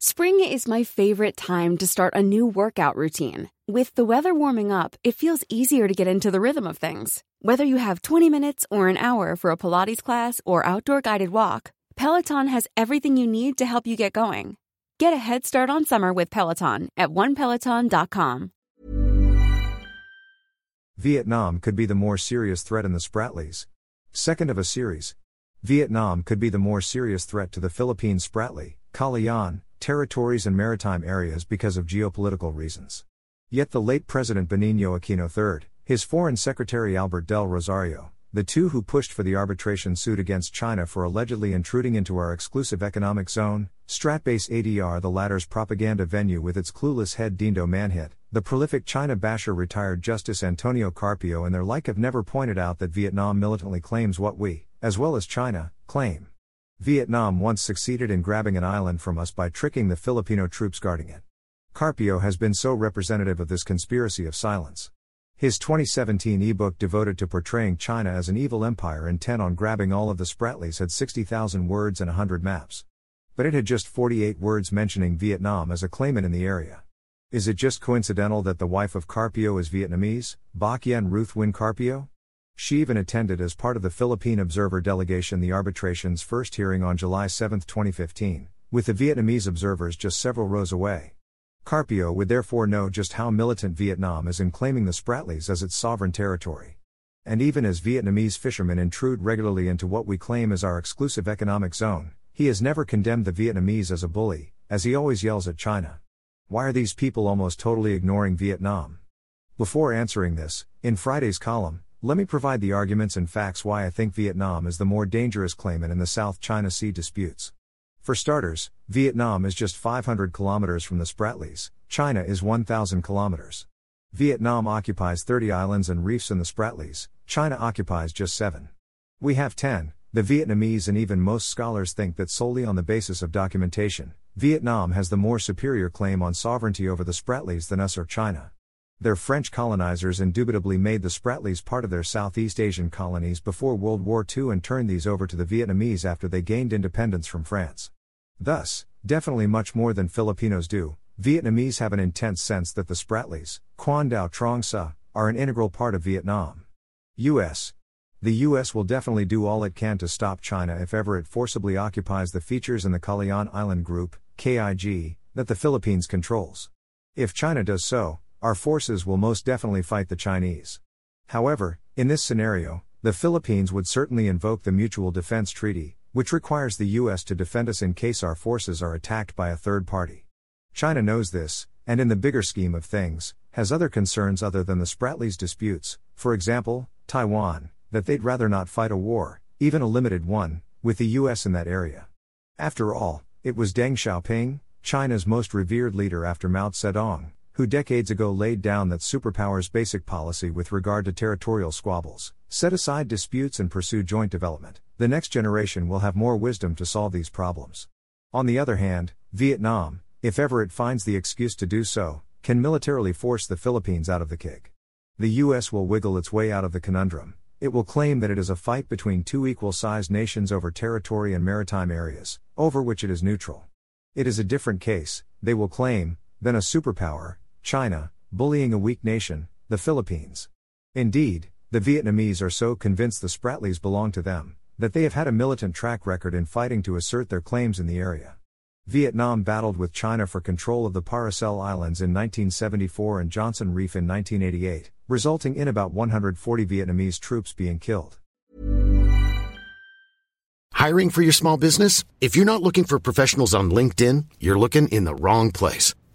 Spring is my favorite time to start a new workout routine. With the weather warming up, it feels easier to get into the rhythm of things. Whether you have 20 minutes or an hour for a Pilates class or outdoor guided walk, Peloton has everything you need to help you get going. Get a head start on summer with Peloton at onepeloton.com. Vietnam could be the more serious threat in the Spratlys. Second of a series. Vietnam could be the more serious threat to the Philippine Spratly, Kalayaan, territories and maritime areas because of geopolitical reasons. Yet the late President Benigno Aquino III, his Foreign Secretary Albert del Rosario, the two who pushed for the arbitration suit against China for allegedly intruding into our exclusive economic zone, Stratbase ADR, the latter's propaganda venue with its clueless head Dindo Manhit, the prolific China basher retired Justice Antonio Carpio, and their like have never pointed out that Vietnam militantly claims what we, as well as China, claim. Vietnam once succeeded in grabbing an island from us by tricking the Filipino troops guarding it. Carpio has been so representative of this conspiracy of silence. His 2017 ebook devoted to portraying China as an evil empire intent on grabbing all of the Spratlys had 60,000 words and 100 maps. But it had just 48 words mentioning Vietnam as a claimant in the area. Is it just coincidental that the wife of Carpio is Vietnamese, Bach Ruth Nguyen Carpio? She even attended as part of the Philippine Observer delegation the arbitration's first hearing on July 7, 2015, with the Vietnamese observers just several rows away. Carpio would therefore know just how militant Vietnam is in claiming the Spratlys as its sovereign territory. And even as Vietnamese fishermen intrude regularly into what we claim as our exclusive economic zone, he has never condemned the Vietnamese as a bully, as he always yells at China. Why are these people almost totally ignoring Vietnam? Before answering this, in Friday's column, let me provide the arguments and facts why I think Vietnam is the more dangerous claimant in the South China Sea disputes. For starters, Vietnam is just 500 kilometers from the Spratlys, China is 1,000 kilometers. Vietnam occupies 30 islands and reefs in the Spratlys, China occupies just 7. We have 10. The Vietnamese and even most scholars think that solely on the basis of documentation, Vietnam has the more superior claim on sovereignty over the Spratlys than us or China. Their French colonizers indubitably made the Spratlys part of their Southeast Asian colonies before World War II and turned these over to the Vietnamese after they gained independence from France. Thus, definitely much more than Filipinos do, Vietnamese have an intense sense that the Spratlys, Quan Dao Truong Sa, are an integral part of Vietnam. U.S. The U.S. will definitely do all it can to stop China if ever it forcibly occupies the features in the Kalayaan Island Group, KIG, that the Philippines controls. If China does so, our forces will most definitely fight the Chinese. However, in this scenario, the Philippines would certainly invoke the Mutual Defense Treaty, which requires the U.S. to defend us in case our forces are attacked by a third party. China knows this, and in the bigger scheme of things, has other concerns other than the Spratlys disputes, for example, Taiwan, that they'd rather not fight a war, even a limited one, with the U.S. in that area. After all, it was Deng Xiaoping, China's most revered leader after Mao Zedong, who decades ago laid down that superpowers' basic policy with regard to territorial squabbles set aside disputes and pursue joint development. The next generation will have more wisdom to solve these problems. On the other hand, Vietnam, if ever it finds the excuse to do so, can militarily force the Philippines out of the KIG. The US will wiggle its way out of the conundrum. It will claim that it is a fight between two equal sized nations over territory and maritime areas, over which it is neutral. It is a different case, they will claim, than a superpower, China, bullying a weak nation, the Philippines. Indeed, the Vietnamese are so convinced the Spratlys belong to them, that they have had a militant track record in fighting to assert their claims in the area. Vietnam battled with China for control of the Paracel Islands in 1974 and Johnson Reef in 1988, resulting in about 140 Vietnamese troops being killed. Hiring for your small business? If you're not looking for professionals on LinkedIn, you're looking in the wrong place.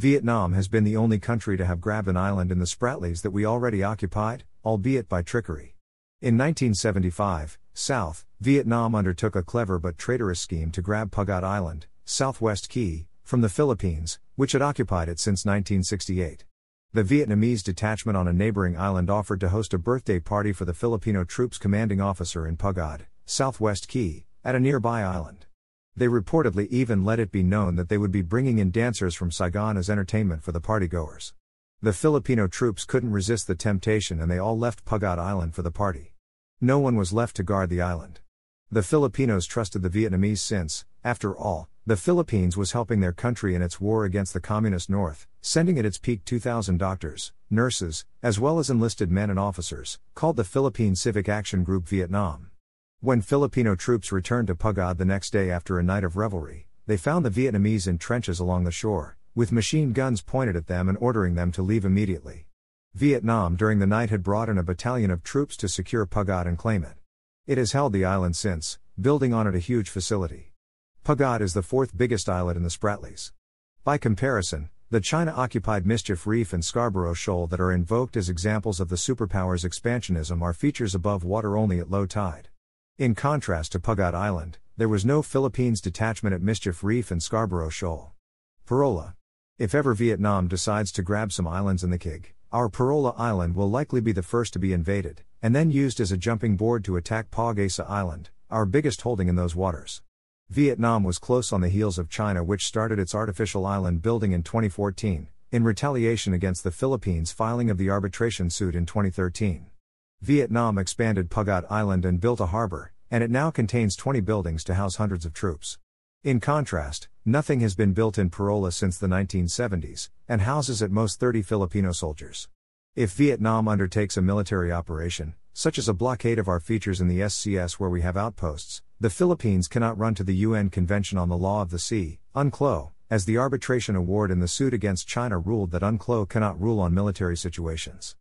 Vietnam has been the only country to have grabbed an island in the Spratlys that we already occupied, albeit by trickery. In 1975, South Vietnam undertook a clever but traitorous scheme to grab Pugot Island, Southwest Cay, from the Philippines, which had occupied it since 1968. The Vietnamese detachment on a neighboring island offered to host a birthday party for the Filipino troops commanding officer in Pugot, Southwest Cay, at a nearby island. They reportedly even let it be known that they would be bringing in dancers from Saigon as entertainment for the partygoers. The Filipino troops couldn't resist the temptation and they all left Pugot Island for the party. No one was left to guard the island. The Filipinos trusted the Vietnamese since, after all, the Philippines was helping their country in its war against the Communist North, sending at its peak 2,000 doctors, nurses, as well as enlisted men and officers, called the Philippine Civic Action Group Vietnam. When Filipino troops returned to Pugot the next day after a night of revelry, they found the Vietnamese in trenches along the shore, with machine guns pointed at them and ordering them to leave immediately. Vietnam during the night had brought in a battalion of troops to secure Pugot and claim it. It has held the island since, building on it a huge facility. Pugot is the fourth biggest islet in the Spratlys. By comparison, the China occupied Mischief Reef and Scarborough Shoal that are invoked as examples of the superpower's expansionism are features above water only at low tide. In contrast to Pugot Island, there was no Philippines detachment at Mischief Reef and Scarborough Shoal. Parola. If ever Vietnam decides to grab some islands in the Kig, our Parola Island will likely be the first to be invaded, and then used as a jumping board to attack Pa Island, our biggest holding in those waters. Vietnam was close on the heels of China, which started its artificial island building in 2014, in retaliation against the Philippines' filing of the arbitration suit in 2013. Vietnam expanded Pugot Island and built a harbor, and it now contains 20 buildings to house hundreds of troops. In contrast, nothing has been built in Parola since the 1970s, and houses at most 30 Filipino soldiers. If Vietnam undertakes a military operation, such as a blockade of our features in the SCS where we have outposts, the Philippines cannot run to the UN Convention on the Law of the Sea, UNCLOS, as the arbitration award in the suit against China ruled that UNCLOS cannot rule on military situations.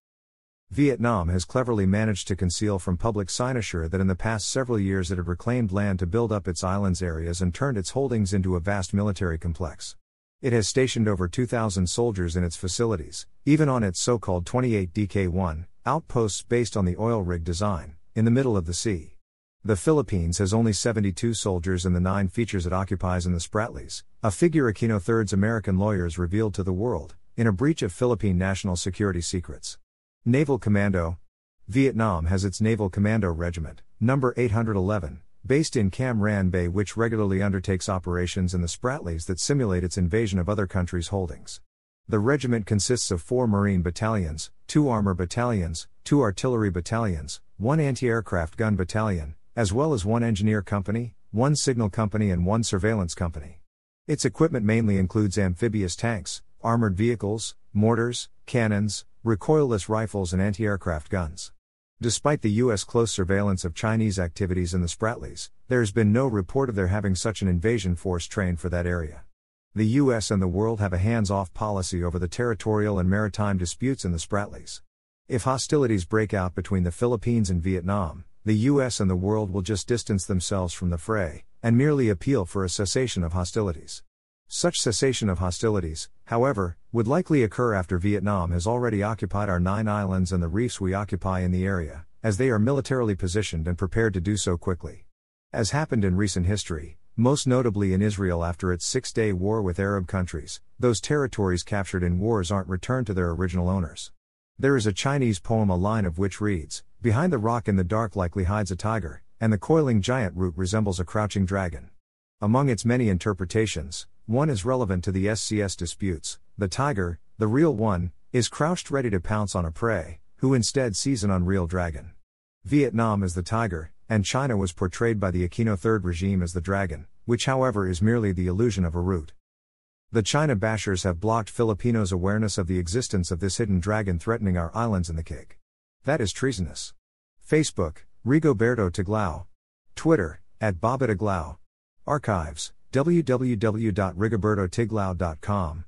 Vietnam has cleverly managed to conceal from public cynosure that in the past several years it had reclaimed land to build up its islands areas and turned its holdings into a vast military complex. It has stationed over 2,000 soldiers in its facilities, even on its so called 28 DK 1 outposts based on the oil rig design, in the middle of the sea. The Philippines has only 72 soldiers in the nine features it occupies in the Spratlys, a figure Aquino III's American lawyers revealed to the world, in a breach of Philippine national security secrets. Naval Commando Vietnam has its Naval Commando Regiment, number 811, based in Cam Ranh Bay, which regularly undertakes operations in the Spratlys that simulate its invasion of other countries' holdings. The regiment consists of four Marine battalions, two armor battalions, two artillery battalions, one anti aircraft gun battalion, as well as one engineer company, one signal company, and one surveillance company. Its equipment mainly includes amphibious tanks, armored vehicles, mortars, cannons, recoilless rifles, and anti aircraft guns. Despite the U.S. close surveillance of Chinese activities in the Spratlys, there has been no report of their having such an invasion force trained for that area. The U.S. and the world have a hands off policy over the territorial and maritime disputes in the Spratlys. If hostilities break out between the Philippines and Vietnam, the US and the world will just distance themselves from the fray, and merely appeal for a cessation of hostilities. Such cessation of hostilities, however, would likely occur after Vietnam has already occupied our nine islands and the reefs we occupy in the area, as they are militarily positioned and prepared to do so quickly. As happened in recent history, most notably in Israel after its six day war with Arab countries, those territories captured in wars aren't returned to their original owners. There is a Chinese poem, a line of which reads Behind the rock in the dark likely hides a tiger, and the coiling giant root resembles a crouching dragon. Among its many interpretations, one is relevant to the SCS disputes. The tiger, the real one, is crouched ready to pounce on a prey, who instead sees an unreal dragon. Vietnam is the tiger, and China was portrayed by the Aquino Third regime as the dragon, which however is merely the illusion of a root. The China bashers have blocked Filipinos' awareness of the existence of this hidden dragon threatening our islands in the Kig. That is treasonous. Facebook, Rigoberto Tiglao. Twitter, at Bobitiglao. Archives, www.rigobertotiglao.com.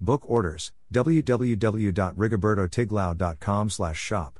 Book orders, www.rigobertotiglao.com/shop.